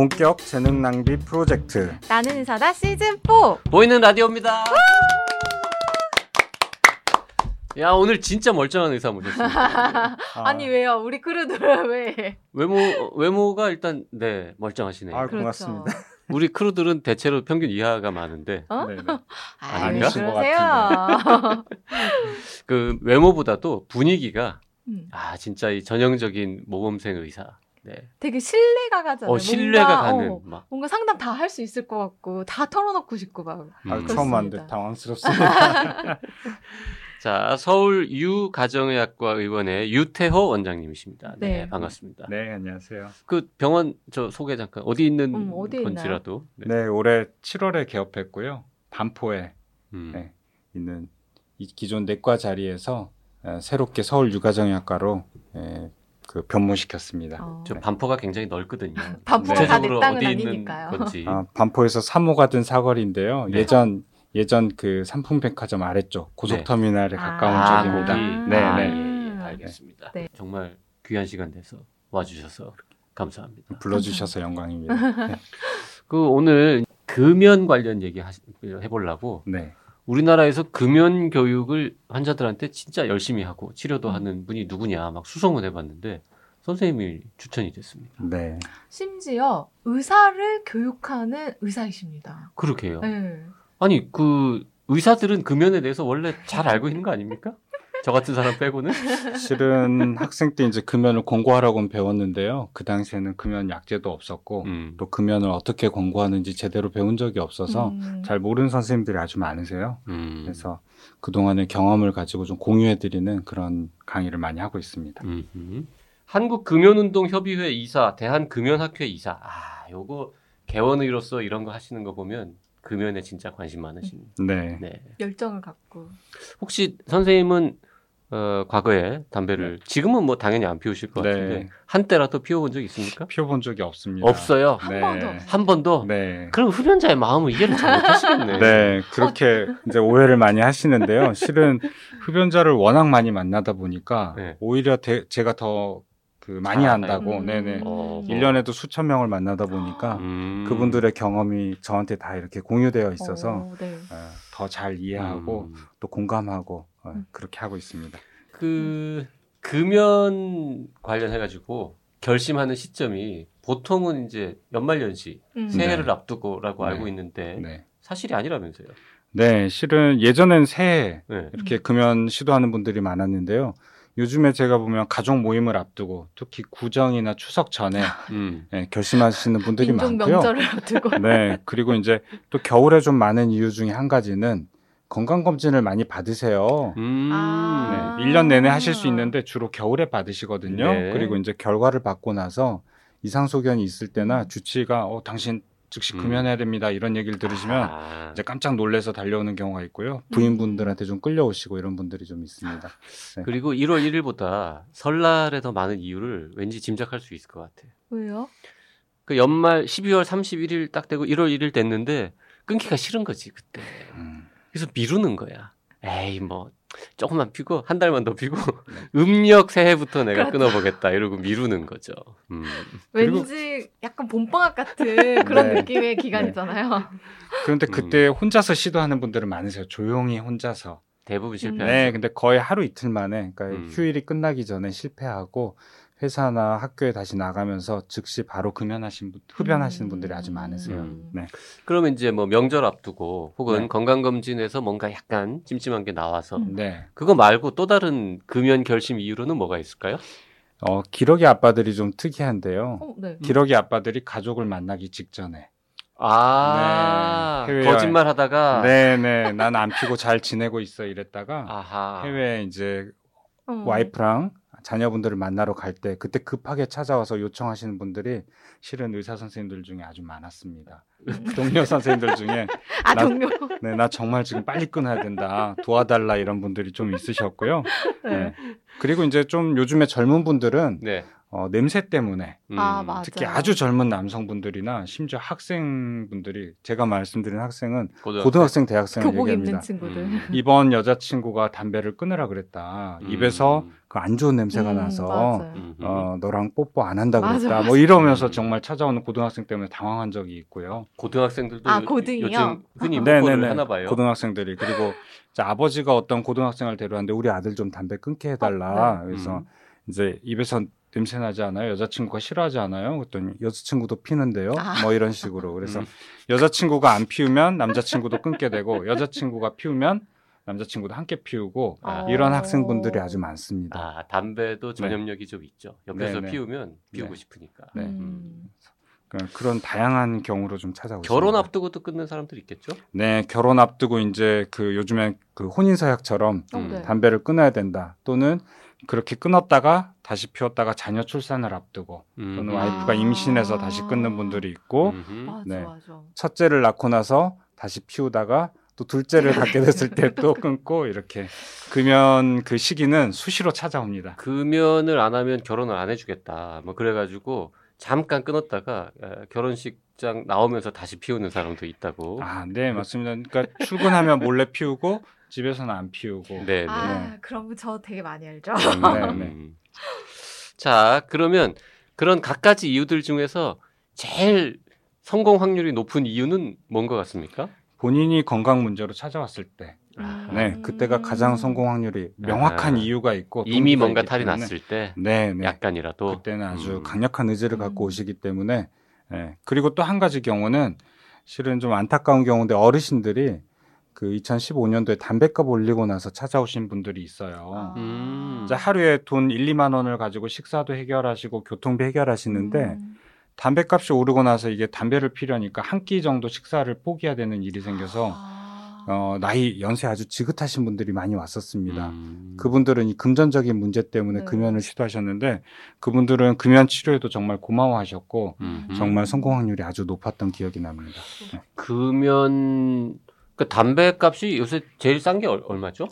본격 재능 낭비 프로젝트 나는 의사다 시즌 4. 보이는 라디오입니다. 야 오늘 진짜 멀쩡한 의사 모셨습니다. 아니 왜요? 우리 크루들 왜? 외모 외모가 일단 네 멀쩡하시네요. 아, 그렇죠. 고맙습니다. 우리 크루들은 대체로 평균 이하가 많은데 어? 네네. 아, 왜 아니신 것 그러세요? 그 외모보다도 분위기가 음, 아 진짜 이 전형적인 모범생 의사. 네. 되게 신뢰가 가잖아요. 어 신뢰가 뭔가, 가는 어, 막. 뭔가 상담 다 할 수 있을 것 같고 다 털어놓고 싶고 막. 음. 아, 처음 그렇습니다. 당황스럽습니다. 자 서울 유 가정의학과 의원의 유태호 원장님이십니다. 네, 네. 반갑습니다. 네, 안녕하세요. 그 병원 저 소개 잠깐 어디 있는 음, 어디에 건지라도. 네, 올해 7월에 개업했고요. 반포에 음. 네. 있는 이 기존 내과 자리에서 에, 새롭게 서울 유가정의학과로 에, 그 변모시켰습니다. 어. 저 반포가 굉장히 넓거든요. 반포가 다내 땅은 어디 있는 아니니까요. 건지. 아, 반포에서 3호가 든 사거리인데요. 네. 예전 예전 그 삼풍백화점 아래쪽 고속터미널에 아. 가까운 아, 쪽입니다. 거기. 네, 아, 네. 예, 예, 알겠습니다. 네. 정말 귀한 시간 내서 와주셔서 감사합니다. 불러주셔서 영광입니다. 네. 그 오늘 금연 관련 얘기 해보려고 네. 우리나라에서 금연 교육을 환자들한테 진짜 열심히 하고 치료도 음. 하는 분이 누구냐 막 수송을 해봤는데 선생님이 추천이 됐습니다. 네. 심지어 의사를 교육하는 의사이십니다. 그렇게요. 네. 아니 그 의사들은 금연에 대해서 원래 잘 알고 있는 거 아닙니까? 저 같은 사람 빼고는 실은 학생 때 이제 금연을 권고하라고는 배웠는데요. 그 당시에는 금연 약제도 없었고 음. 또 금연을 어떻게 권고하는지 제대로 배운 적이 없어서 음. 잘 모르는 선생님들이 아주 많으세요. 음. 그래서 그 동안의 경험을 가지고 좀 공유해드리는 그런 강의를 많이 하고 있습니다. 음흠. 한국금연운동협의회 이사, 대한금연학회 이사. 아, 요거 개원의로서 이런 거 하시는 거 보면 금연에 진짜 관심 많으신. 네. 네. 열정을 갖고. 혹시 선생님은 어, 과거에 담배를 지금은 뭐 당연히 안 피우실 것 네. 같은데 한때라도 피워본 적 있습니까? 피워본 적이 없습니다. 없어요. 한 네. 번도. 한 번도. 네. 그럼 흡연자의 마음을 이해를 잘 못하시겠네. 네, 그렇게 이제 오해를 많이 하시는데요. 실은 흡연자를 워낙 많이 만나다 보니까 네. 오히려 대- 제가 더 그 많이 잘 안다고, 음. 네네. 어, 뭐. 1년에도 수천 명을 만나다 보니까 음. 그분들의 경험이 저한테 다 이렇게 공유되어 있어서 어, 네. 더잘 이해하고 음. 또 공감하고 어, 음. 그렇게 하고 있습니다. 그 금연 관련해 가지고 결심하는 시점이 보통은 이제 연말연시 음. 새해를 네. 앞두고라고 네. 알고 있는데 네. 사실이 아니라면서요. 네, 실은 예전엔 새해 네. 이렇게 금연 시도하는 분들이 많았는데요. 요즘에 제가 보면 가족 모임을 앞두고 특히 구정이나 추석 전에 음. 네, 결심하시는 분들이 많고요. 명절을 앞두고. 네, 그리고 이제 또 겨울에 좀 많은 이유 중에 한 가지는 건강검진을 많이 받으세요. 음. 아. 네, 1년 내내 하실 수 있는데 주로 겨울에 받으시거든요. 네. 그리고 이제 결과를 받고 나서 이상소견이 있을 때나 주치의가 어, 당신 즉시 음. 금연해야 됩니다. 이런 얘기를 들으시면 아. 이제 깜짝 놀래서 달려오는 경우가 있고요. 부인분들한테 좀 끌려오시고 이런 분들이 좀 있습니다. 네. 그리고 1월 1일보다 설날에 더 많은 이유를 왠지 짐작할 수 있을 것 같아. 왜요? 그 연말 12월 31일 딱 되고 1월 1일 됐는데 끊기가 싫은 거지 그때. 음. 그래서 미루는 거야. 에이 뭐 조금만 피고 한 달만 더 피고 음력 새해부터 내가 끊어보겠다 이러고 미루는 거죠. 음. 그리고- 왠지 약간 봄방학 같은 그런 네. 느낌의 기간이잖아요. 그런데 음. 그때 혼자서 시도하는 분들은 많으세요. 조용히 혼자서. 대부분 실패하죠. 네, 근데 거의 하루 이틀 만에, 그러니까 음. 휴일이 끝나기 전에 실패하고 회사나 학교에 다시 나가면서 즉시 바로 금연하신 분, 흡연하시는 음. 분들이 아주 많으세요. 음. 네. 그러면 이제 뭐 명절 앞두고 혹은 네. 건강검진에서 뭔가 약간 찜찜한 게 나와서 음. 네. 그거 말고 또 다른 금연 결심 이유로는 뭐가 있을까요? 어, 기러기 아빠들이 좀 특이한데요. 어, 네. 기러기 아빠들이 가족을 만나기 직전에. 아 네, 거짓말 하다가 네네, 난 안 피고 잘 지내고 있어 이랬다가 아하 해외 이제 어. 와이프랑 자녀분들을 만나러 갈 때 그때 급하게 찾아와서 요청하시는 분들이 실은 의사 선생님들 중에 아주 많았습니다. 동료 선생님들 중에 아 나- 동료. 네, 나 정말 지금 빨리 끊어야 된다. 도와달라 이런 분들이 좀 있으셨고요. 네. 그리고 이제 좀 요즘에 젊은 분들은 네. 어, 냄새 때문에 음. 아, 맞아. 특히 아주 젊은 남성분들이나 심지어 학생분들이 제가 말씀드린 학생은 고등학생. 고등학생, 대학생을 교복 얘기합니다. 입는 친구들. 음. 이번 여자친구가 담배를 끊으라 그랬다. 음. 입에서 그 안 좋은 냄새가 음, 나서 맞아요. 음. 어, 너랑 뽀뽀 안 한다 맞아, 그랬다. 맞아. 뭐 이러면서 음. 정말 찾아오는 고등학생 때문에 당황한 적이 있고요. 고등학생들도 아, 요-? 요즘 흔히 네네네. 뽀뽀를 하나 봐요. 고등학생들이 그리고 이제 아버지가 어떤 고등학생을 데려왔는데 우리 아들 좀 담배 끊게 해달라. 어, 그래서 음. 이제 입에서 냄새 나지 않아요? 여자친구가 싫어하지 않아요? 그랬더니 여자친구도 피는데요. 아. 뭐 이런 식으로. 그래서 음. 여자친구가 안 피우면 남자친구도 끊게 되고 여자친구가 피우면 남자친구도 함께 피우고 아. 이런 학생분들이 아주 많습니다. 아, 담배도 전염력이 좀 있죠. 옆에서 네네. 피우면 피우고 네. 싶으니까. 네. 음. 그런 다양한 경우로 좀 찾아오죠. 결혼 앞두고도 끊는 사람들 있겠죠? 네, 결혼 앞두고 이제 그 요즘에 그 혼인 서약처럼 어, 음. 네. 담배를 끊어야 된다. 또는 그렇게 끊었다가 다시 피웠다가 자녀 출산을 앞두고 또는 음. 와이프가 아. 임신해서 다시 끊는 분들이 있고 음흠. 맞아 네. 맞아. 첫째를 낳고 나서 다시 피우다가 또 둘째를 갖게 됐을 때 또 끊고 이렇게 금연 그 시기는 수시로 찾아옵니다. 금연을 안 하면 결혼을 안 해주겠다. 뭐 그래가지고 잠깐 끊었다가 에, 결혼식장 나오면서 다시 피우는 사람도 있다고. 아, 네, 맞습니다. 그러니까 출근하면 몰래 피우고 집에서는 안 피우고. 네, 네. 아 그럼 저 되게 많이 알죠. 네, 네. 음. 자, 그러면 그런 각가지 이유들 중에서 제일 성공 확률이 높은 이유는 뭔 것 같습니까? 본인이 건강 문제로 찾아왔을 때, 아, 네, 그때가 가장 성공 확률이 명확한 아. 이유가 있고 이미 뭔가 탈이 때문에. 났을 때 네, 네. 약간이라도 그때는 아주 음. 강력한 의지를 갖고 음. 오시기 때문에 예. 그리고 또 한 가지 경우는 실은 좀 안타까운 경우인데 어르신들이 그 2015년도에 담배값 올리고 나서 찾아오신 분들이 있어요. 아. 음. 하루에 돈 1, 2만 원을 가지고 식사도 해결하시고 교통비 해결하시는데 음. 담배값이 오르고 나서 이게 담배를 피려니까 한 끼 정도 식사를 포기해야 되는 일이 생겨서 아. 어, 나이 연세 아주 지긋하신 분들이 많이 왔었습니다. 음. 그분들은 이 금전적인 문제 때문에 네. 금연을 시도하셨는데 그분들은 금연 치료에도 정말 고마워하셨고 음흠. 정말 성공 확률이 아주 높았던 기억이 납니다. 금연 그 담배 값이 요새 제일 싼 게 얼마죠?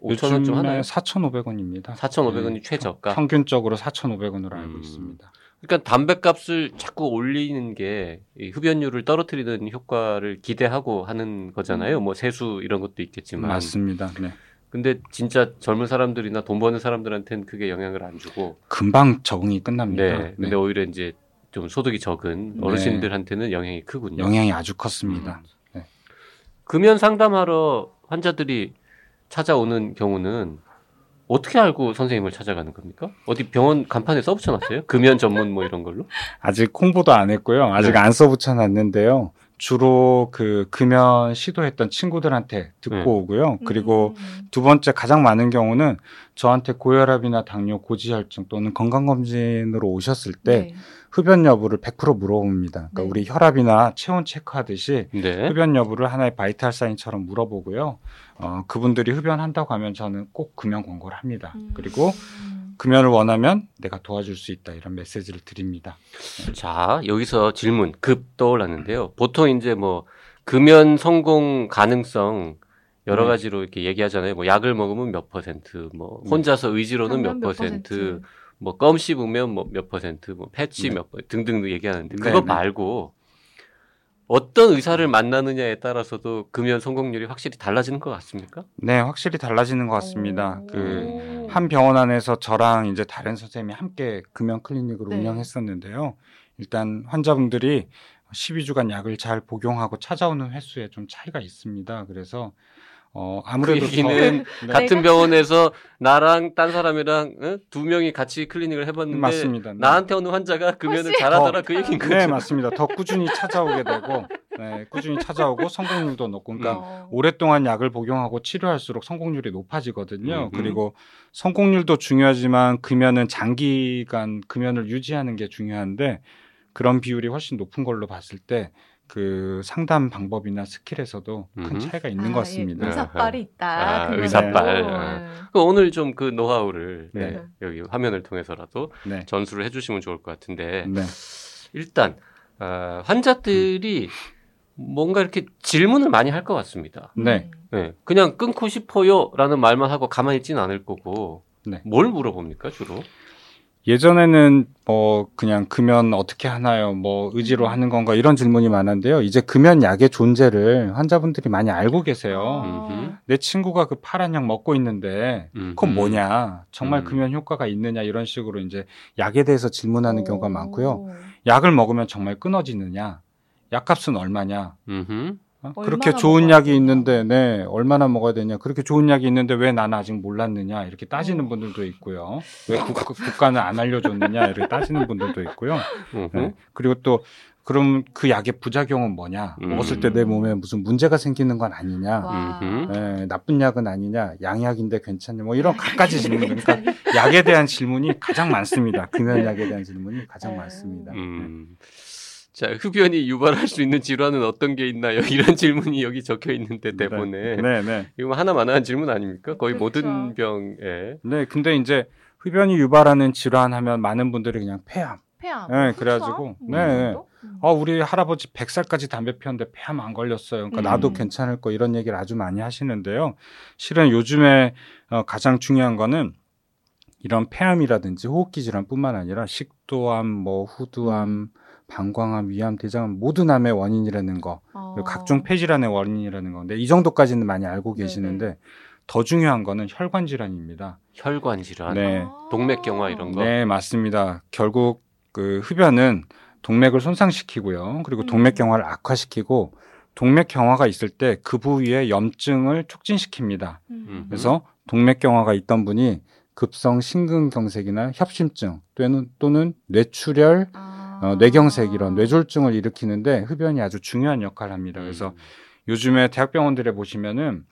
5천 원좀 하나요? 4,500원입니다. 4,500원이 최저가. 평균적으로 4,500원으로 알고 음. 있습니다. 그러니까 담배값을 자꾸 올리는 게이 흡연율을 떨어뜨리는 효과를 기대하고 하는 거잖아요. 뭐 세수 이런 것도 있겠지만. 맞습니다. 네. 근데 진짜 젊은 사람들이나 돈 버는 사람들한테는 그게 영향을 안 주고. 금방 적응이 끝납니다. 네. 네. 근데 오히려 이제 좀 소득이 적은 네. 어르신들한테는 영향이 크군요. 영향이 아주 컸습니다. 음. 금연 상담하러 환자들이 찾아오는 경우는 어떻게 알고 선생님을 찾아가는 겁니까? 어디 병원 간판에 써붙여놨어요? 금연 전문 뭐 이런 걸로? 아직 홍보도 안 했고요. 아직 네. 안 써붙여놨는데요. 주로 그 금연 시도했던 친구들한테 듣고 네. 오고요. 그리고 음. 두 번째 가장 많은 경우는 저한테 고혈압이나 당뇨, 고지혈증 또는 건강검진으로 오셨을 때 네. 흡연 여부를 100% 물어봅니다. 그러니까 네. 우리 혈압이나 체온 체크하듯이 네. 흡연 여부를 하나의 바이탈 사인처럼 물어보고요. 어, 그분들이 흡연한다고 하면 저는 꼭 금연 권고를 합니다. 음. 그리고 금연을 원하면 내가 도와줄 수 있다 이런 메시지를 드립니다. 자, 여기서 질문 급 떠올랐는데요. 보통 이제 뭐 금연 성공 가능성 여러 네. 가지로 이렇게 얘기하잖아요. 뭐 약을 먹으면 몇 퍼센트, 뭐 네. 혼자서 의지로는 몇몇 퍼센트, 뭐 껌 씹으면 뭐 몇 퍼센트, 뭐 패치 네. 몇 퍼센트 등등 얘기하는데 네, 그거 네. 말고 어떤 의사를 만나느냐에 따라서도 금연 성공률이 확실히 달라지는 것 같습니까? 네, 확실히 달라지는 것 같습니다. 오. 그 한 병원 안에서 저랑 이제 다른 선생님이 함께 금연 클리닉을 네. 운영했었는데요. 일단 환자분들이 12주간 약을 잘 복용하고 찾아오는 횟수에 좀 차이가 있습니다. 그래서 어 아무래도 그 얘기는 더- 네, 같은 병원에서 나랑 딴 사람이랑 응? 두 명이 같이 클리닉을 해봤는데 맞습니다. 네. 나한테 오는 환자가 금연을 훨씬 잘하더라 더- 그 얘기인 거죠. 네, 맞습니다. 더 꾸준히 찾아오게 되고, 네, 꾸준히 찾아오고 성공률도 높고, 그러니까 어. 오랫동안 약을 복용하고 치료할수록 성공률이 높아지거든요. 음. 그리고 성공률도 중요하지만 금연은 장기간 금연을 유지하는 게 중요한데 그런 비율이 훨씬 높은 걸로 봤을 때 그 상담 방법이나 스킬에서도 큰. 차이가 있는 아, 것 예, 같습니다. 의사빨이 있다. 아, 그거는. 의사빨. 어, 아. 예. 그 오늘 좀 그 노하우를 네. 네, 여기 화면을 통해서라도 네. 전수를 해주시면 좋을 것 같은데 네. 일단 어, 환자들이 뭔가 이렇게 질문을 많이 할 것 같습니다. 네. 네, 그냥 끊고 싶어요라는 말만 하고 가만히 있지는 않을 거고 네. 뭘 물어봅니까 주로? 예전에는 뭐 그냥 금연 어떻게 하나요? 뭐 의지로 하는 건가 이런 질문이 많았는데요. 이제 금연 약의 존재를 환자분들이 많이 알고 계세요. 음흠. 내 친구가 그 파란 약 먹고 있는데 음흠. 그건 뭐냐? 정말 음. 금연 효과가 있느냐 이런 식으로 이제 약에 대해서 질문하는 경우가 오. 많고요. 약을 먹으면 정말 끊어지느냐? 약값은 얼마냐? 음흠. 어? 그렇게 좋은 약이 되냐? 있는데, 네, 얼마나 먹어야 되냐. 그렇게 좋은 약이 있는데 왜 나는 아직 몰랐느냐. 이렇게 따지는 어. 분들도 있고요. 왜 국, 국가는 안 알려줬느냐. 이렇게 따지는 분들도 있고요. 네. 그리고 또, 그럼 그 약의 부작용은 뭐냐. 음. 먹었을 때 내 몸에 무슨 문제가 생기는 건 아니냐. 와. 음흠. 네, 나쁜 약은 아니냐. 양약인데 괜찮냐. 뭐 이런 갖가지 질문. 그러니까 약에 대한 질문이 가장 많습니다. 금연약에 대한 질문이 가장 어. 많습니다. 음. 자, 흡연이 유발할 수 있는 질환은 어떤 게 있나요? 이런 질문이 여기 적혀 있는데 대본에. 네, 네. 이거 하나만한 질문 아닙니까? 거의 그렇죠. 모든 병에. 네, 근데 이제 흡연이 유발하는 질환 하면 많은 분들이 그냥 폐암. 폐암. 네? 그래가지고, 뭐이 네. 어, 우리 할아버지 100살까지 담배 피웠는데 폐암 안 걸렸어요. 그러니까 음. 나도 괜찮을 거 이런 얘기를 아주 많이 하시는데요. 실은 요즘에 어, 가장 중요한 거는 이런 폐암이라든지 호흡기 질환뿐만 아니라 식도암, 뭐 후두암, 방광암, 위암, 대장암 모든 암의 원인이라는 거, 어. 각종 폐질환의 원인이라는 건데 이 정도까지는 많이 알고 계시는데 더 중요한 거는 혈관 질환입니다. 혈관 질환, 네. 아. 동맥경화 이런 거. 네, 맞습니다. 결국 그 흡연은 동맥을 손상시키고요. 그리고 음. 동맥경화를 악화시키고 동맥경화가 있을 때 그 부위의 염증을 촉진시킵니다. 음. 그래서 동맥경화가 있던 분이 급성 심근경색이나 협심증 또는 또는 뇌출혈, 아. 어, 뇌경색 이런 뇌졸중을 일으키는데 흡연이 아주 중요한 역할을 합니다. 그래서 음. 요즘에 대학병원들에 보시면은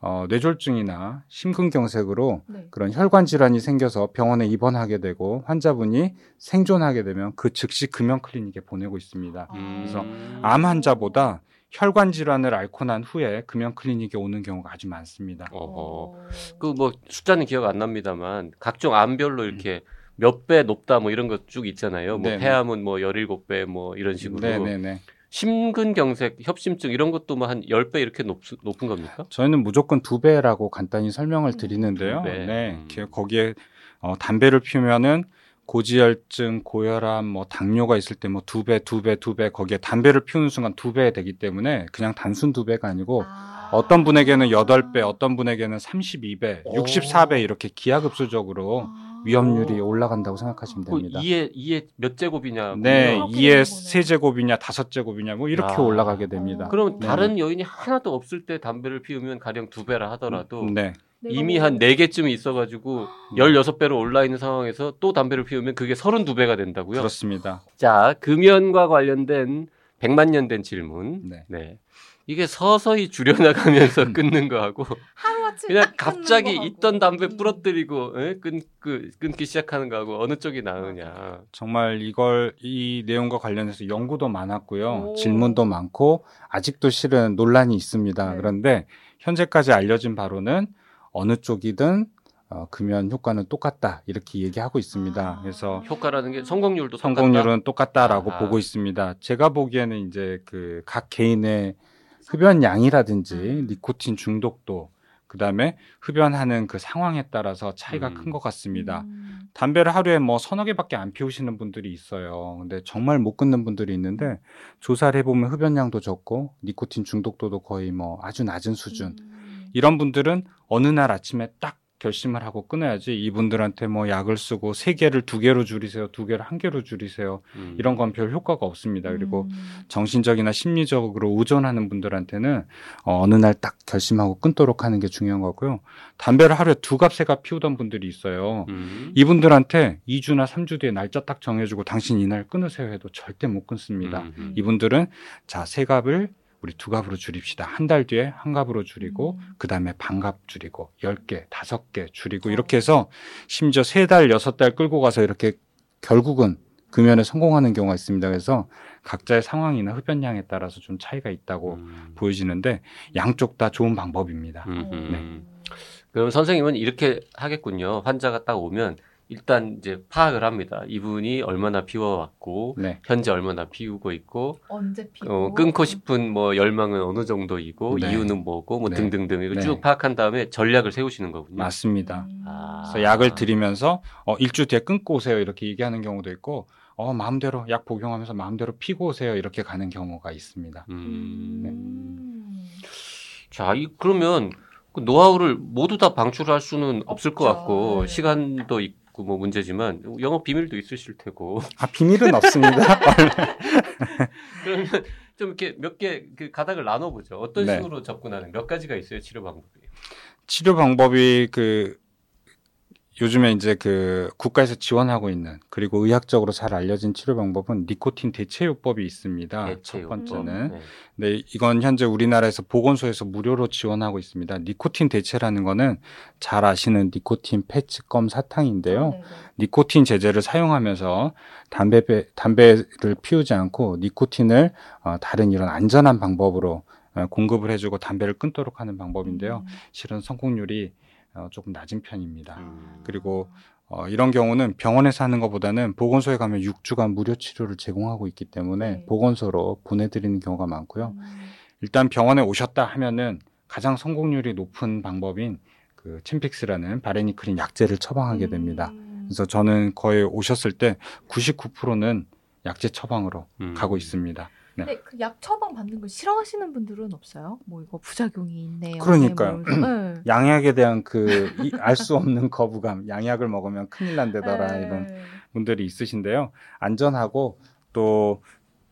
어, 뇌졸중이나 심근경색으로 네. 그런 혈관 질환이 생겨서 병원에 입원하게 되고 환자분이 생존하게 되면 그 즉시 금연 클리닉에 보내고 있습니다. 음. 그래서 암 환자보다 혈관 질환을 앓고 난 후에 금연 클리닉에 오는 경우가 아주 많습니다. 어허. 어. 그뭐 숫자는 기억 안 납니다만 각종 암별로 이렇게 몇배 높다 뭐 이런 거쭉 있잖아요. 뭐 네네. 폐암은 뭐 17배 뭐 이런 식으로. 네네네. 심근경색, 협심증 이런 것도 뭐 한 10배 이렇게 높, 높은 겁니까? 저희는 무조건 두 배라고 간단히 설명을 드리는데요. 두 배. 네, 음. 그- 거기에 어, 담배를 피우면은 고지혈증, 고혈압, 뭐 당뇨가 있을 때 뭐 두 배, 두 배, 두 배 거기에 담배를 피우는 순간 두 배 되기 때문에 그냥 단순 두 배가 아니고 아. 어떤 분에게는 여덟 배, 어떤 분에게는 32배, 오. 64배 이렇게 기하급수적으로 아. 위험률이 올라간다고 생각하시면 그 됩니다. 2에 2에 몇 제곱이냐? 네, 2에 되는구나. 세 제곱이냐 다섯 제곱이냐 뭐 이렇게 야. 올라가게 됩니다. 어. 그럼 네. 다른 요인이 하나도 없을 때 담배를 피우면 가령 두 배라 하더라도 네, 이미 뭐- 한 네개쯤이 있어가지고 16배로 올라 있는 상황에서 또 담배를 피우면 그게 32배가 된다고요? 그렇습니다. 자, 금연과 관련된 100만 년 된 질문. 네. 네. 이게 서서히 줄여나가면서 끊는 거하고 하루아침에 그냥 갑자기. 있던 담배 음. 부러뜨리고 예? 끊, 그, 끊기 시작하는 거하고 어느 쪽이 나으냐. 정말 이걸 이 내용과 관련해서 연구도 많았고요. 오. 질문도 많고 아직도 실은 논란이 있습니다. 네. 그런데 현재까지 알려진 바로는 어느 쪽이든 어, 금연 효과는 똑같다 이렇게 얘기하고 있습니다. 아. 그래서 효과라는 게 성공률도 성공률은 똑같다라고 아하. 보고 있습니다. 제가 보기에는 이제 그 각 개인의 흡연 양이라든지 음. 니코틴 중독도 그다음에 흡연하는 그 상황에 따라서 차이가 음. 큰것 같습니다. 음. 담배를 하루에 뭐 서너 개밖에 안 피우시는 분들이 있어요. 근데 정말 못 끊는 분들이 있는데 조사를 해보면 흡연량도 적고 니코틴 중독도도 거의 뭐 아주 낮은 수준. 음. 이런 분들은 어느 날 아침에 딱 결심을 하고 끊어야지 이분들한테 뭐 약을 쓰고 세 개를 두 개로 줄이세요, 두 개를 한 개로 줄이세요. 음. 이런 건 별 효과가 없습니다. 그리고 음. 정신적이나 심리적으로 의존하는 분들한테는 어, 어느 날 딱 결심하고 끊도록 하는 게 중요한 거고요. 담배를 하루에 두 갑, 세 갑 피우던 분들이 있어요. 음. 이분들한테 2주나 3주 뒤에 날짜 딱 정해주고 당신 이날 끊으세요 해도 절대 못 끊습니다. 음, 음. 이분들은 자, 세 갑을 우리 두 갑으로 줄입시다. 한 달 뒤에 한 갑으로 줄이고 음. 그 다음에 반갑 줄이고 열 개, 다섯 개 줄이고 이렇게 해서 심지어 세 달, 여섯 달 끌고 가서 이렇게 결국은 금연에 성공하는 경우가 있습니다. 그래서 각자의 상황이나 흡연량에 따라서 좀 차이가 있다고 음. 보여지는데 양쪽 다 좋은 방법입니다. 네. 그럼 선생님은 이렇게 하겠군요. 환자가 딱 오면 일단 이제 파악을 합니다. 이분이 얼마나 피워왔고 네. 현재 얼마나 피우고 있고 언제 피고 어, 끊고 싶은 뭐 열망은 어느 정도이고 네. 이유는 뭐고 뭐 네. 등등등 이거 네. 쭉 파악한 다음에 전략을 세우시는 거군요. 맞습니다. 음. 아. 그래서 약을 드리면서 어, 일주 뒤에 끊고 오세요 이렇게 얘기하는 경우도 있고 어, 마음대로 약 복용하면서 마음대로 피고 오세요 이렇게 가는 경우가 있습니다. 음. 네. 음. 자, 이 그러면 그 노하우를 모두 다 방출할 수는 없을 것 없죠. 같고 네. 시간도 있고 뭐 문제지만 영업 비밀도 있으실 테고 아 비밀은 없습니다. 그러면 좀 이렇게 몇 개 그 가닥을 나눠보죠. 어떤 네. 식으로 접근하는 몇 가지가 있어요 치료 방법이. 치료 방법이 그 요즘에 이제 그 국가에서 지원하고 있는 그리고 의학적으로 잘 알려진 치료 방법은 니코틴 대체요법이 있습니다. 첫 대체요법. 번째는 네. 네, 이건 현재 우리나라에서 보건소에서 무료로 지원하고 있습니다. 니코틴 대체라는 거는 잘 아시는 니코틴 패치 껌 사탕인데요. 네네. 니코틴 제제를 사용하면서 담배 담배를 피우지 않고 니코틴을 어, 다른 이런 안전한 방법으로 어, 공급을 해주고 담배를 끊도록 하는 방법인데요. 음. 실은 성공률이 어, 조금 낮은 편입니다. 음. 그리고 어, 이런 경우는 병원에서 하는 것보다는 보건소에 가면 6주간 무료 치료를 제공하고 있기 때문에 네. 보건소로 보내드리는 경우가 많고요. 음. 일단 병원에 오셨다 하면은 가장 성공률이 높은 방법인 그 챔픽스라는 바레니크린 약제를 처방하게 됩니다. 음. 그래서 저는 거의 오셨을 때 99%는 약제 처방으로 음. 가고 있습니다. 네. 근데 그 약 처방 받는 걸 싫어하시는 분들은 없어요? 뭐 이거 부작용이 있네요. 그러니까요. 네, 뭐. 네. 양약에 대한 그 알 수 없는 거부감, 양약을 먹으면 큰일 난다더라 네. 이런 분들이 있으신데요. 안전하고 또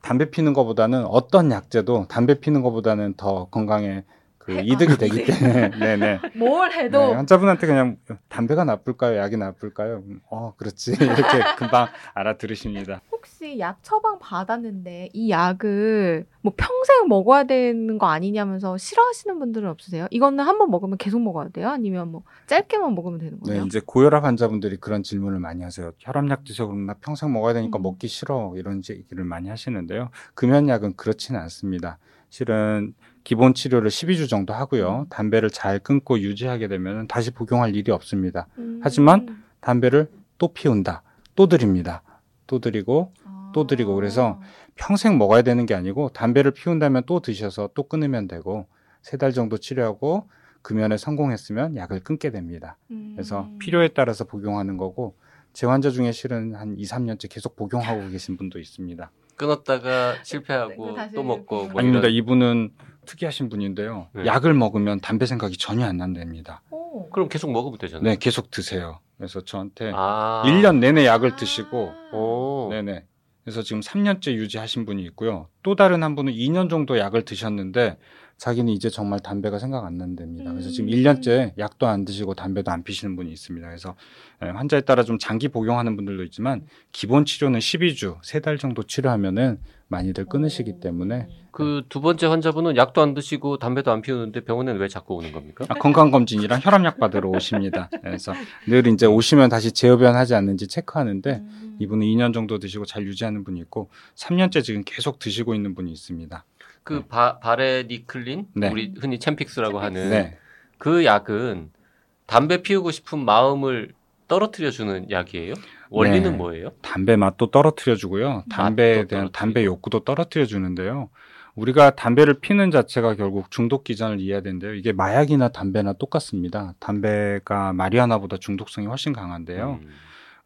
담배 피는 것보다는 어떤 약제도 담배 피는 것보다는 더 건강에 그 해- 이득이 아, 되기 네. 때문에 네네. 뭘 해도 네, 환자분한테 그냥 담배가 나쁠까요, 약이 나쁠까요? 음, 어, 그렇지 이렇게 금방 알아들으십니다. 혹시 약 처방 받았는데 이 약을 뭐 평생 먹어야 되는 거 아니냐면서 싫어하시는 분들은 없으세요? 이거는 한번 먹으면 계속 먹어야 돼요? 아니면 뭐 짧게만 먹으면 되는 네, 거예요? 이제 고혈압 환자분들이 그런 질문을 많이 하세요. 혈압약 드셔 그러면 나 평생 먹어야 되니까 음. 먹기 싫어 이런 얘기를 많이 하시는데요. 금연약은 그렇지는 않습니다. 실은 기본 치료를 12주 정도 하고요. 음. 담배를 잘 끊고 유지하게 되면 다시 복용할 일이 없습니다. 음. 하지만 담배를 또 피운다. 또 드립니다. 또 드리고 아. 또 드리고 그래서 평생 먹어야 되는 게 아니고 담배를 피운다면 또 드셔서 또 끊으면 되고 세 달 정도 치료하고 금연에 성공했으면 약을 끊게 됩니다. 그래서 음. 필요에 따라서 복용하는 거고 제 환자 중에 실은 한 2, 3년째 계속 복용하고 계신 분도 있습니다. 끊었다가 네, 실패하고 그 다시 또 먹고 뭐 아닙니다. 이런. 이분은 특이하신 분인데요. 네. 약을 먹으면 담배 생각이 전혀 안 난답니다. 오. 그럼 계속 먹으면 되잖아요. 네, 계속 드세요. 그래서 저한테 아. 1년 내내 약을 아. 드시고 오. 네네. 그래서 지금 3년째 유지하신 분이 있고요. 또 다른 한 분은 2년 정도 약을 드셨는데 자기는 이제 정말 담배가 생각 안 난답니다. 그래서 지금 음. 1년째 약도 안 드시고 담배도 안 피시는 분이 있습니다. 그래서 예, 환자에 따라 좀 장기 복용하는 분들도 있지만 기본 치료는 12주, 3달 정도 치료하면은 많이들 끊으시기 때문에 그 두 번째 환자분은 약도 안 드시고 담배도 안 피우는데 병원에는 왜 자꾸 오는 겁니까? 아, 건강검진이랑 혈압약 받으러 오십니다. 그래서 늘 이제 오시면 다시 재흡연하지 않는지 체크하는데 음. 이분은 2년 정도 드시고 잘 유지하는 분이 있고 3년째 지금 계속 드시고 있는 분이 있습니다. 그 바, 바레니클린 네. 우리 흔히 챔픽스라고 하는 네. 그 약은 담배 피우고 싶은 마음을 떨어뜨려 주는 약이에요? 원리는 네. 뭐예요? 담배 맛도 떨어뜨려 주고요. 담배에 대한 떨어뜨리고. 담배 욕구도 떨어뜨려 주는데요. 우리가 담배를 피는 자체가 결국 중독 기전을 이해해야 되는데요. 이게 마약이나 담배나 똑같습니다. 담배가 마리아나보다 중독성이 훨씬 강한데요. 음.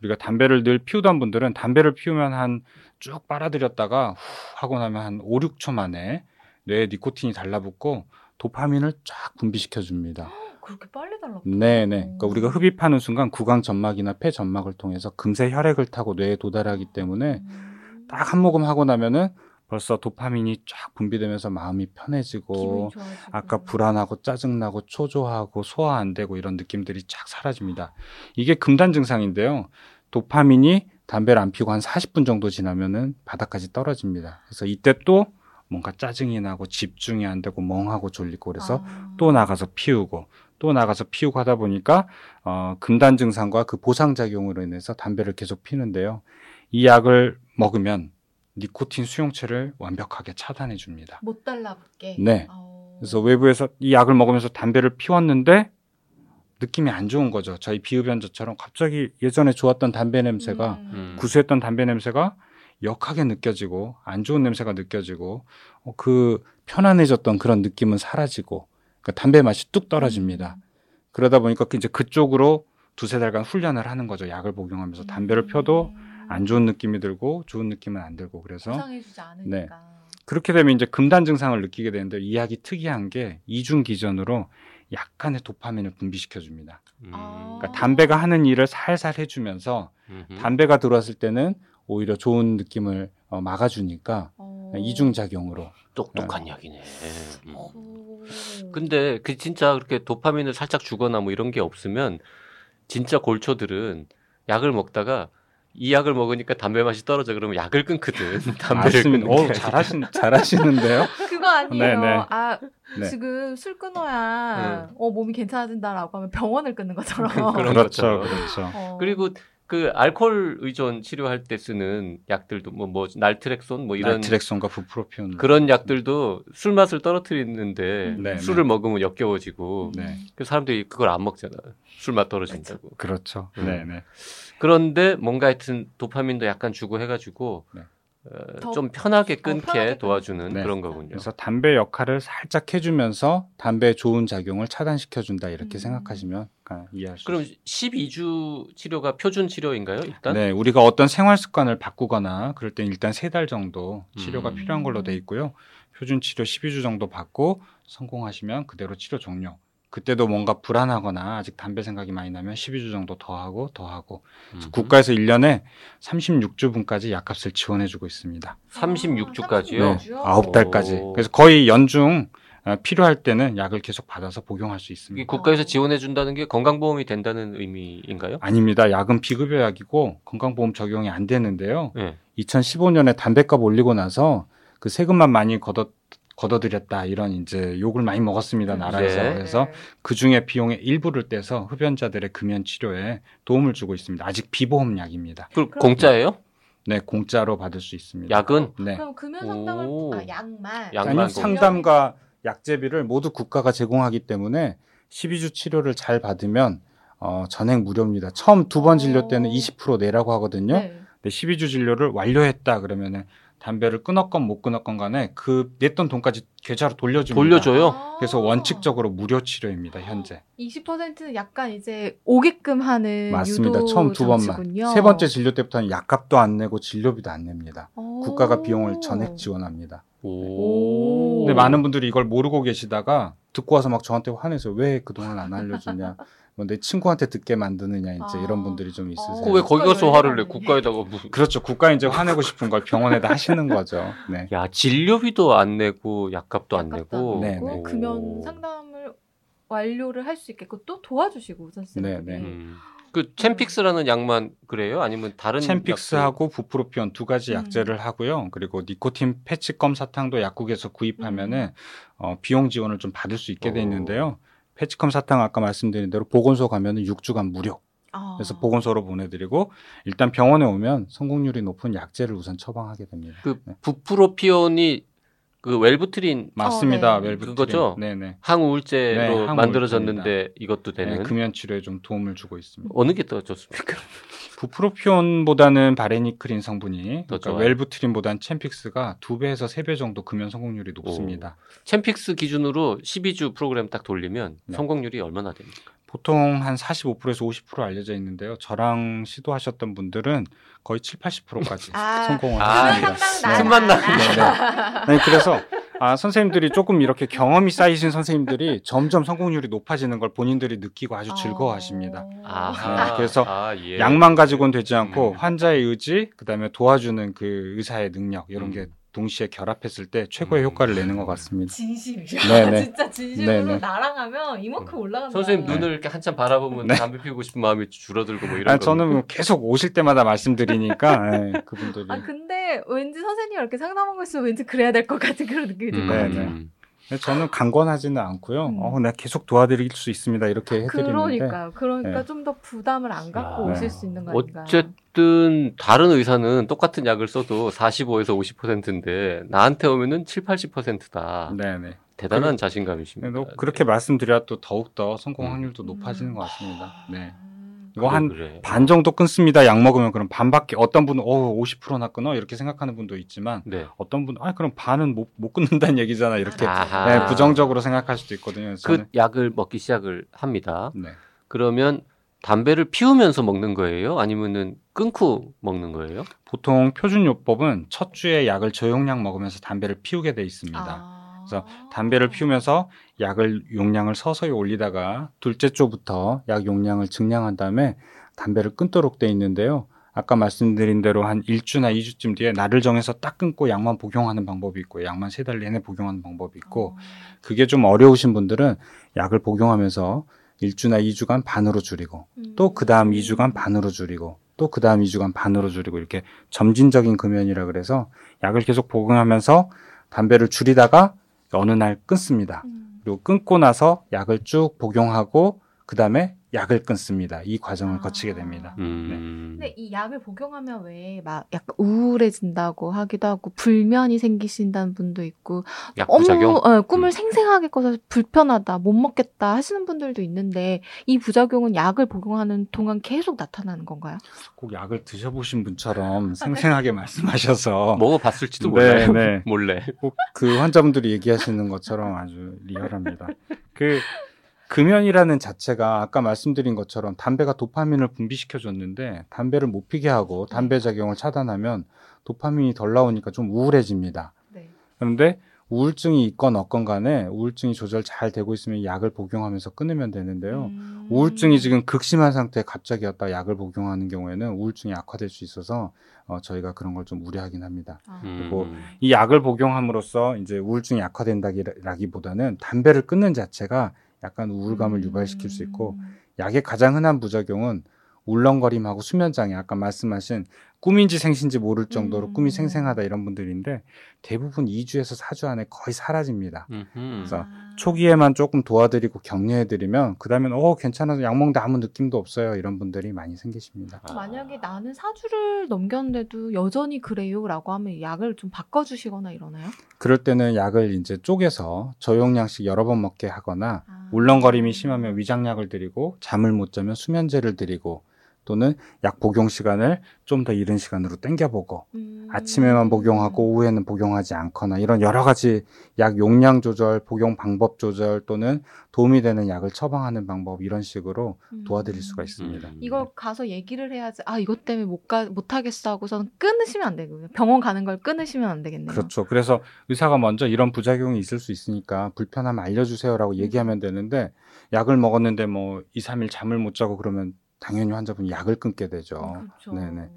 우리가 담배를 늘 피우던 분들은 담배를 피우면 한 쭉 빨아들였다가 후 하고 나면 한 5, 6초 만에 뇌에 니코틴이 달라붙고 도파민을 쫙 분비시켜 줍니다. 그렇게 빨리 달라. 네네. 그러니까 우리가 흡입하는 순간 구강 점막이나 폐 점막을 통해서 금세 혈액을 타고 뇌에 도달하기 때문에 음. 딱한 모금 하고 나면은 벌써 도파민이 쫙 분비되면서 마음이 편해지고. 아까 불안하고 짜증나고 초조하고 소화 안 되고 이런 느낌들이 쫙 사라집니다. 이게 금단 증상인데요. 도파민이 담배를 안 피우고 한 40분 정도 지나면은 바닥까지 떨어집니다. 그래서 이때 또 뭔가 짜증이 나고 집중이 안 되고 멍하고 졸리고 그래서 아. 또 나가서 피우고 또 나가서 피우고 하다 보니까 어, 금단 증상과 그 보상 작용으로 인해서 담배를 계속 피는데요. 이 약을 먹으면 니코틴 수용체를 완벽하게 차단해 줍니다. 못 달라붙게. 네. 어. 그래서 외부에서 이 약을 먹으면서 담배를 피웠는데 느낌이 안 좋은 거죠. 저희 비흡연자처럼 갑자기 예전에 좋았던 담배 냄새가 음. 음. 구수했던 담배 냄새가 역하게 느껴지고 안 좋은 냄새가 느껴지고 어, 그 편안해졌던 그런 느낌은 사라지고 그러니까 담배 맛이 뚝 떨어집니다. 음. 그러다 보니까 그 이제 그쪽으로 두세 달간 훈련을 하는 거죠. 약을 복용하면서 담배를 펴도 음. 안 좋은 느낌이 들고 좋은 느낌은 안 들고 그래서 않으니까. 그렇게 되면 이제 금단 증상을 느끼게 되는데 이 약이 특이한 게 이중 기전으로 약간의 도파민을 분비시켜 줍니다. 음. 아. 그러니까 담배가 하는 일을 살살 해주면서 음흠. 담배가 들어왔을 때는 오히려 좋은 느낌을 어, 막아주니까 어. 이중 작용으로 똑똑한 약이네. 음. 어. 근데 그 진짜 그렇게 도파민을 살짝 주거나 뭐 이런 게 없으면 진짜 골초들은 약을 먹다가 이 약을 먹으니까 담배 맛이 떨어져 그러면 약을 끊거든. 담배를. 끊는 게 어. 잘하신 잘하시는데요. 그거 아니에요. 네, 네. 아 네. 지금 술 끊어야 어 몸이 괜찮아진다라고 하면 병원을 끊는 것처럼. 그런 그렇죠, 것처럼. 그렇죠. 어. 그리고 그 알코올 의존 치료할 때 쓰는 약들도 뭐뭐 날트렉손 뭐 이런 나트렉손과 부프로피온 그런 약들도 술 맛을 떨어뜨리는데 음. 네, 술을 네. 먹으면 역겨워지고 네. 그 사람들이 그걸 안 먹잖아. 술 맛 떨어진다고. 그렇죠. 음. 네, 네. 그런데 뭔가 하여튼 도파민도 약간 주고 해가지고 네. 어, 더- 좀 편하게 끊게 편하게 도와주는 네. 그런 거군요. 그래서 담배 역할을 살짝 해주면서 담배의 좋은 작용을 차단시켜준다 이렇게 음. 생각하시면 아, 이해할 수 그럼 있어요. 12주 치료가 표준 치료인가요? 일단 네, 우리가 어떤 생활 습관을 바꾸거나 그럴 땐 일단 세 달 정도 치료가 음. 필요한 걸로 돼 있고요. 표준 치료 12주 정도 받고 성공하시면 그대로 치료 종료. 그때도 뭔가 불안하거나 아직 담배 생각이 많이 나면 12주 정도 더 하고 더 하고 음. 국가에서 1년에 36주분까지 약값을 지원해 주고 있습니다. 36주까지요? 네. 아홉 달까지. 오. 그래서 거의 연중 어, 필요할 때는 약을 계속 받아서 복용할 수 있습니다. 국가에서 지원해 준다는 게 건강보험이 된다는 의미인가요? 아닙니다. 약은 비급여약이고 건강보험 적용이 안 되는데요. 네. 2015년에 담배값 올리고 나서 그 세금만 많이 걷어 걷어들였다 이런 이제 욕을 많이 먹었습니다 나라에서 네. 그래서 그 중에 비용의 일부를 떼서 흡연자들의 금연 치료에 도움을 주고 있습니다 아직 비보험 약입니다 그 공짜예요? 네 공짜로 받을 수 있습니다 약은 네 그럼 금연 상담을 오. 아 약만 약만 아니요 공- 상담과 약제비를 모두 국가가 제공하기 때문에 12주 치료를 잘 받으면 어, 전액 무료입니다 처음 두 번 진료 때는 오. 20% 내라고 하거든요 네. 근데 12주 진료를 완료했다 그러면은 담배를 끊었건 못 끊었건 간에 그 냈던 돈까지 계좌로 돌려줍니다. 돌려줘요? 아. 그래서 원칙적으로 무료 치료입니다 현재. 20%는 약간 이제 오게끔 하는 맞습니다. 유도 처음 두 번만. 장치군요. 세 번째 진료 때부터는 약값도 안 내고 진료비도 안 냅니다. 오. 국가가 비용을 전액 지원합니다. 오. 근데 많은 분들이 이걸 모르고 계시다가 듣고 와서 막 저한테 화내서 왜 그동안 안 알려주냐. 뭐 내 친구한테 듣게 만드느냐 이제 아. 이런 분들이 좀 있으세요. 그왜 거기 가서 화를 내? 국가에다가 무슨 그렇죠. 국가 이제 화내고 싶은 걸 병원에다 하시는 거죠. 네. 야 진료비도 안 내고 약값도 안 약값도 내고 안 네, 내고 네. 금연 상담을 완료를 할 수 있게끔 또 도와주시고 선생님. 네, 네. 음. 그 챔픽스라는 약만 그래요? 아니면 다른 챔픽스하고 부프로피온 두 가지 음. 약제를 하고요. 그리고 니코틴 패치껌 사탕도 약국에서 구입하면은 음. 어, 비용 지원을 좀 받을 수 있게 돼 오. 있는데요. 패치껌 사탕 아까 말씀드린 대로 보건소 가면은 6주간 무료. 아. 그래서 보건소로 보내드리고 일단 병원에 오면 성공률이 높은 약제를 우선 처방하게 됩니다. 그 네. 부프로피온이 그 웰부트린 맞습니다. 네. 웰부트린. 그거죠? 네네. 항우울제로 네. 만들어졌는데 이것도 네, 되는 금연 치료에 좀 도움을 주고 있습니다. 어느 게 더 좋습니까? 부프로피온보다는 바레니크린 성분이 더 그러니까 좋아요. 웰부트린보다는 챔픽스가 두 배에서 세 배 정도 금연 성공률이 높습니다. 챔픽스 기준으로 12주 프로그램 딱 돌리면 네. 성공률이 얼마나 됩니까? 보통 한 45%에서 50% 알려져 있는데요. 저랑 시도하셨던 분들은 거의 7, 80%까지 아, 성공을 아, 합니다. 상당 틈만 나. 네, 네. 아니, 그래서 아, 선생님들이 조금 이렇게 경험이 쌓이신 선생님들이 점점 성공률이 높아지는 걸 본인들이 느끼고 아주 즐거워하십니다. 아하. 네, 그래서 아, 예. 약만 가지고는 되지 않고 음. 환자의 의지, 그다음에 도와주는 그 의사의 능력 이런 음. 게 동시에 결합했을 때 최고의 음. 효과를 내는 것 같습니다. 진심이야. 네, 네. 진짜 진심으로 네, 네. 나랑 하면 이만큼 올라간다. 선생님 네. 눈을 이렇게 한참 바라보면 네. 담배 피우고 싶은 마음이 줄어들고 뭐 이런 아, 거. 저는 뭐 계속 오실 때마다 말씀드리니까 예, 그분들이 아 근데 왠지 선생님 이렇게 상담하고 있으면 왠지 그래야 될 것 같은 그런 느낌이 음, 들어요. 네, 네. 음. 저는 강권하지는 않고요. 음. 어, 내가 계속 도와드릴 수 있습니다. 이렇게 해드리는데 그러니까요. 그러니까 네. 좀더 부담을 안 갖고 아, 오실 네. 수 있는 거 아닌가요? 어쨌든 다른 의사는 똑같은 약을 써도 45에서 50%인데 나한테 오면은 7, 80%다. 네네. 대단한 그- 자신감이십니다. 또 그렇게 말씀드려야 또 더욱 더 성공 음. 확률도 높아지는 것 같습니다. 네. 음. 이거 한 그래. 반 정도 끊습니다. 약 먹으면 그럼 반밖에 어떤 분은 어 50%나 끊어 이렇게 생각하는 분도 있지만 네. 어떤 분은 아 그럼 반은 못, 못 끊는다는 얘기잖아 이렇게. 네, 부정적으로 생각할 수도 있거든요. 그래서 그 저는 약을 먹기 시작을 합니다. 네. 그러면 담배를 피우면서 먹는 거예요? 아니면은 끊고 먹는 거예요? 보통 표준요법은 첫 주에 약을 저용량 먹으면서 담배를 피우게 돼 있습니다. 아. 그래서 담배를 피우면서 약을 용량을 서서히 올리다가 둘째 주부터 약 용량을 증량한 다음에 담배를 끊도록 돼 있는데요. 아까 말씀드린 대로 한 1주나 2주쯤 뒤에 날을 정해서 딱 끊고 약만 복용하는 방법이 있고 약만 세 달 내내 복용하는 방법이 있고 어. 그게 좀 어려우신 분들은 약을 복용하면서 1주나 2주간 반으로 줄이고 또 그 다음 2주간 반으로 줄이고 또 그 다음 2주간 반으로 줄이고 이렇게 점진적인 금연이라 그래서 약을 계속 복용하면서 담배를 줄이다가 어느 날 끊습니다. 음. 그리고 끊고 나서 약을 쭉 복용하고 그 다음에 약을 끊습니다. 이 과정을 아. 거치게 됩니다. 음. 근데 이 약을 복용하면 왜 막 약간 우울해진다고 하기도 하고 불면이 생기신다는 분도 있고 약부작용? 너무 어, 꿈을 음. 생생하게 꿔서 불편하다 못 먹겠다 하시는 분들도 있는데 이 부작용은 약을 복용하는 동안 계속 나타나는 건가요? 꼭 약을 드셔보신 분처럼 생생하게 말씀하셔서 먹어봤을지도 네, 몰라요. 네. 몰래. 꼭 그 환자분들이 얘기하시는 것처럼 아주 리얼합니다. 그 금연이라는 자체가 아까 말씀드린 것처럼 담배가 도파민을 분비시켜 줬는데 담배를 못 피게 하고 담배 작용을 차단하면 도파민이 덜 나오니까 좀 우울해집니다. 네. 그런데 우울증이 있건 없건 간에 우울증이 조절 잘 되고 있으면 약을 복용하면서 끊으면 되는데요. 음. 우울증이 지금 극심한 상태에 갑자기 왔다 약을 복용하는 경우에는 우울증이 악화될 수 있어서 어, 저희가 그런 걸 좀 우려하긴 합니다. 아. 그리고 음. 이 약을 복용함으로써 이제 우울증이 약화된다기보다는 담배를 끊는 자체가 약간 우울감을 음. 유발시킬 수 있고 약의 가장 흔한 부작용은 울렁거림하고 수면 장애 아까 말씀하신 꿈인지 생신지 모를 정도로 음. 꿈이 생생하다 이런 분들인데 대부분 2주에서 4주 안에 거의 사라집니다. 음흠. 그래서 아. 초기에만 조금 도와드리고 격려해드리면 그 다음엔 어 괜찮아서 약 먹는데 아무 느낌도 없어요 이런 분들이 많이 생기십니다. 아. 만약에 나는 사주를 넘겼는데도 여전히 그래요라고 하면 약을 좀 바꿔주시거나 이러나요? 그럴 때는 약을 이제 쪼개서 저용량씩 여러 번 먹게 하거나 아. 울렁거림이 심하면 위장약을 드리고 잠을 못 자면 수면제를 드리고 또는 약 복용 시간을 좀 더 이른 시간으로 땡겨보고 음. 아침에만 복용하고 오후에는 복용하지 않거나 이런 여러 가지 약 용량 조절, 복용 방법 조절 또는 도움이 되는 약을 처방하는 방법 이런 식으로 음. 도와드릴 수가 있습니다. 음. 이걸 가서 얘기를 해야지. 아 이것 때문에 못가 못 하겠어 하고서는 끊으시면 안 되고요. 병원 가는 걸 끊으시면 안 되겠네요. 그렇죠. 그래서 의사가 먼저 이런 부작용이 있을 수 있으니까 불편하면 알려주세요라고 음. 얘기하면 되는데 약을 먹었는데 뭐 2, 3일 잠을 못 자고 그러면 당연히 환자분이 약을 끊게 되죠. 그렇죠. 네네.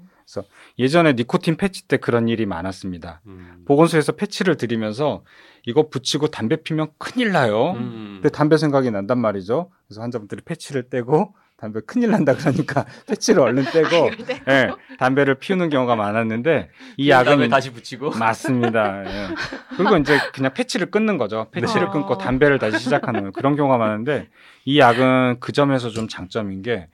예전에 니코틴 패치 때 그런 일이 많았습니다. 음. 보건소에서 패치를 드리면서 이거 붙이고 담배 피면 큰일 나요. 음. 근데 담배 생각이 난단 말이죠. 그래서 환자분들이 패치를 떼고 담배 큰일 난다 그러니까 패치를 얼른 떼고 예, 담배를 피우는 경우가 많았는데 이 약은 다시 붙이고. 맞습니다. 예. 그리고 이제 그냥 패치를 끊는 거죠. 패치를 네. 끊고 담배를 다시 시작하는. 그런 경우가 많은데 이 약은 그 점에서 좀 장점인 게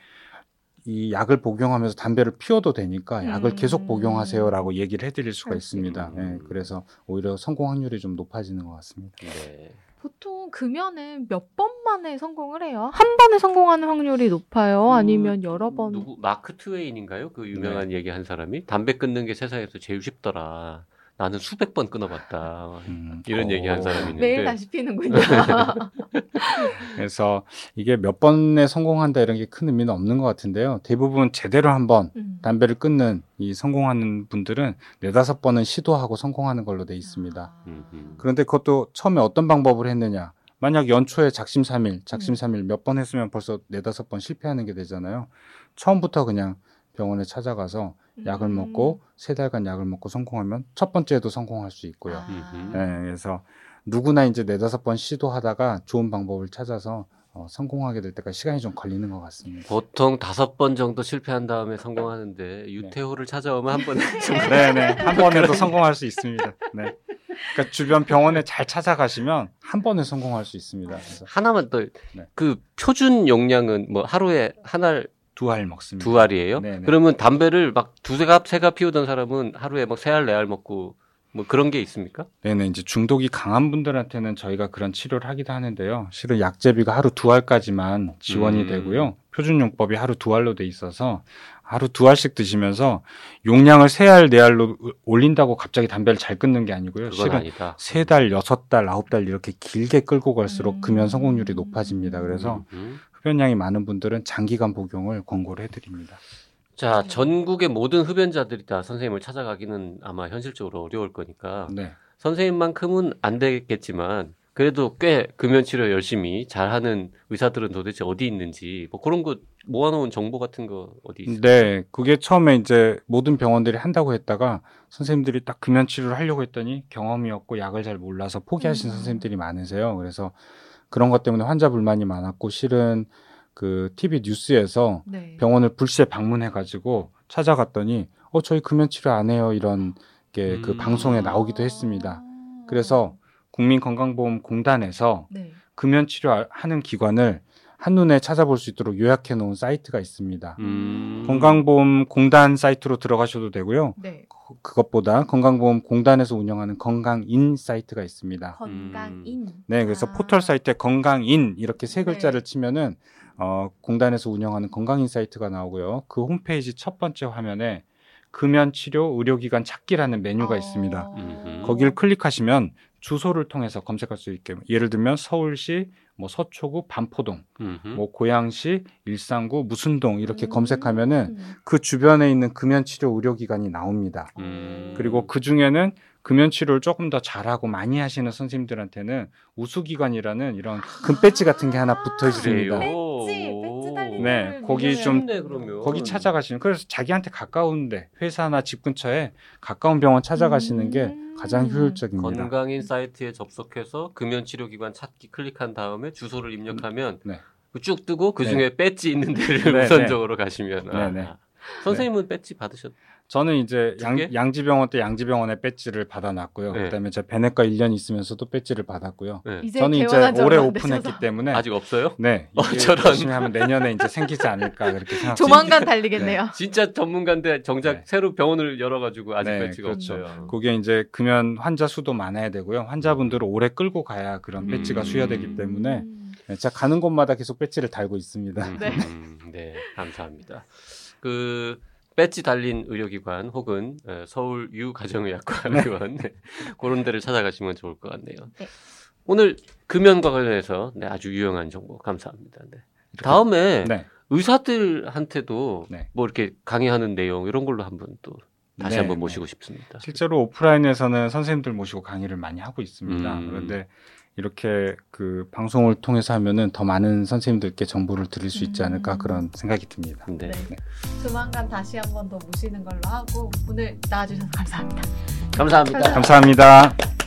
이 약을 복용하면서 담배를 피워도 되니까 약을 음. 계속 복용하세요라고 얘기를 해드릴 수가 할수 있습니다. 예, 그래서 오히려 성공 확률이 좀 높아지는 것 같습니다. 네. 보통 금연은 몇 번 만에 성공을 해요? 한 번에 성공하는 확률이 높아요? 아니면 여러 번? 누구 마크 트웨인인가요? 그 네. 유명한 얘기 한 사람이 담배 끊는 게 세상에서 제일 쉽더라. 나는 수백 번 끊어봤다. 음, 이런 어, 얘기 한 사람이 있는데. 매일 다시 피는군요. 그래서 이게 몇 번에 성공한다 이런 게 큰 의미는 없는 것 같은데요. 대부분 제대로 한번 음. 담배를 끊는 이 성공하는 분들은 네다섯 번은 시도하고 성공하는 걸로 돼 있습니다. 아. 음흠. 그런데 그것도 처음에 어떤 방법을 했느냐. 만약 연초에 작심삼일, 작심삼일 몇 번 했으면 벌써 네다섯 번 실패하는 게 되잖아요. 처음부터 그냥 병원에 찾아가서 약을 음. 먹고 세 달간 약을 먹고 성공하면 첫 번째도 성공할 수 있고요. 아. 예, 그래서 누구나 이제 네다섯 번 시도하다가 좋은 방법을 찾아서 어, 성공하게 될 때까지 시간이 좀 걸리는 것 같습니다. 보통 다섯 번 정도 실패한 다음에 성공하는데 유태호를 찾아오면 한 번에 성공. 네네 한 번에도 성공할 수 있습니다. 네. 그러니까 주변 병원에 잘 찾아가시면 한 번에 성공할 수 있습니다. 그래서 하나만 더 네. 그 표준 용량은 뭐 하루에 한알 두 알 먹습니다. 두 알이에요? 네네. 그러면 담배를 막 두세 갑, 세갑 피우던 사람은 하루에 막 세 알, 네 알 먹고 뭐 그런 게 있습니까? 네네 이제 중독이 강한 분들한테는 저희가 그런 치료를 하기도 하는데요. 실은 약제비가 하루 두 알까지만 지원이 음. 되고요. 표준용법이 하루 두 알로 돼 있어서 하루 두 알씩 드시면서 용량을 세 알, 네 알로 올린다고 갑자기 담배를 잘 끊는 게 아니고요. 그건 실은 아니다. 세 달, 여섯 달, 아홉 달 이렇게 길게 끌고 갈수록 음. 금연 성공률이 높아집니다. 그래서 음. 흡연량이 많은 분들은 장기간 복용을 권고를 해드립니다. 자, 전국의 모든 흡연자들이 다 선생님을 찾아가기는 아마 현실적으로 어려울 거니까 네. 선생님만큼은 안 되겠지만 그래도 꽤 금연 치료 열심히 잘하는 의사들은 도대체 어디 있는지 뭐 그런 거 모아놓은 정보 같은 거 어디 있어요? 네, 그게 처음에 이제 모든 병원들이 한다고 했다가 선생님들이 딱 금연 치료를 하려고 했더니 경험이 없고 약을 잘 몰라서 포기하신 음. 선생님들이 많으세요. 그래서 그런 것 때문에 환자 불만이 많았고 실은 그 TV 뉴스에서 네. 병원을 불시에 방문해 가지고 찾아갔더니 어 저희 금연 치료 안 해요 이런 게그 음. 방송에 나오기도 했습니다. 아. 그래서 국민건강보험공단에서 네. 금연 치료하는 기관을 한눈에 찾아볼 수 있도록 요약해 놓은 사이트가 있습니다. 음. 건강보험공단 사이트로 들어가셔도 되고요. 네. 그- 그것보다 건강보험공단에서 운영하는 건강인 사이트가 있습니다. 건강인. 네, 그래서 아. 포털 사이트에 건강인 이렇게 세 네. 글자를 치면은 어, 공단에서 운영하는 건강인 사이트가 나오고요. 그 홈페이지 첫 번째 화면에 금연 치료 의료기관 찾기라는 메뉴가 어. 있습니다. 음흠. 거기를 클릭하시면 주소를 통해서 검색할 수 있게 예를 들면 서울시 뭐 서초구 반포동 음흠. 뭐 고양시 일산구 무슨동 이렇게 음. 검색하면은 그 주변에 있는 금연 치료 의료기관이 나옵니다. 음. 그리고 그 중에는 금연 치료를 조금 더 잘하고 많이 하시는 선생님들한테는 우수기관이라는 이런 금배지 같은 게 하나 붙어 있습니다. 배지 달린 네, 거기 좀 그러면. 거기 찾아가시면 그래서 자기한테 가까운데 회사나 집 근처에 가까운 병원 찾아가시는 게 음. 가장 효율적입니다. 건강인 사이트에 접속해서 금연 치료 기관 찾기 클릭한 다음에 주소를 입력하면 네. 그쭉 뜨고 그 네. 중에 배지 있는 데를 네, 우선적으로 가시면 네, 아, 네. 선생님은 배지 받으셨 저는 이제 두 양, 개? 양지병원 때 양지병원에 배지를 받아놨고요. 네. 그다음에 제가 배내과 1년 있으면서도 배지를 받았고요. 네. 이제 저는 이제 올해 오픈했기 되셔서 때문에 아직 없어요? 네 어, 저런. 열심히 하면 내년에 이제 생기지 않을까 그렇게 생각합니다. 조만간 달리겠네요. 진짜 전문가인데 정작 네. 새로 병원을 열어가지고 아직 네, 배지가 그렇죠. 없어요. 그게 이제 금연 환자 수도 많아야 되고요. 환자분들을 오래 끌고 가야 그런 음. 배지가 수여되기 때문에 음. 네, 제가 가는 곳마다 계속 배지를 달고 있습니다. 음, 네. 음, 네, 감사합니다. 그 배지 달린 의료기관 혹은 에, 서울 유가정의학과 네. 의원 네, 그런 데를 찾아가시면 좋을 것 같네요. 네. 오늘 금연과 관련해서 네, 아주 유용한 정보 감사합니다. 네. 다음에 네. 의사들한테도 네. 뭐 이렇게 강의하는 내용 이런 걸로 한번 또 다시 네, 한번 네. 모시고 싶습니다. 실제로 오프라인에서는 선생님들 모시고 강의를 많이 하고 있습니다. 음. 그런데 이렇게 그 방송을 통해서 하면은 더 많은 선생님들께 정보를 드릴 수 있지 않을까 음. 그런 생각이 듭니다. 네. 네. 조만간 다시 한 번 더 모시는 걸로 하고 오늘 나와주셔서 감사합니다. 감사합니다. 감사합니다.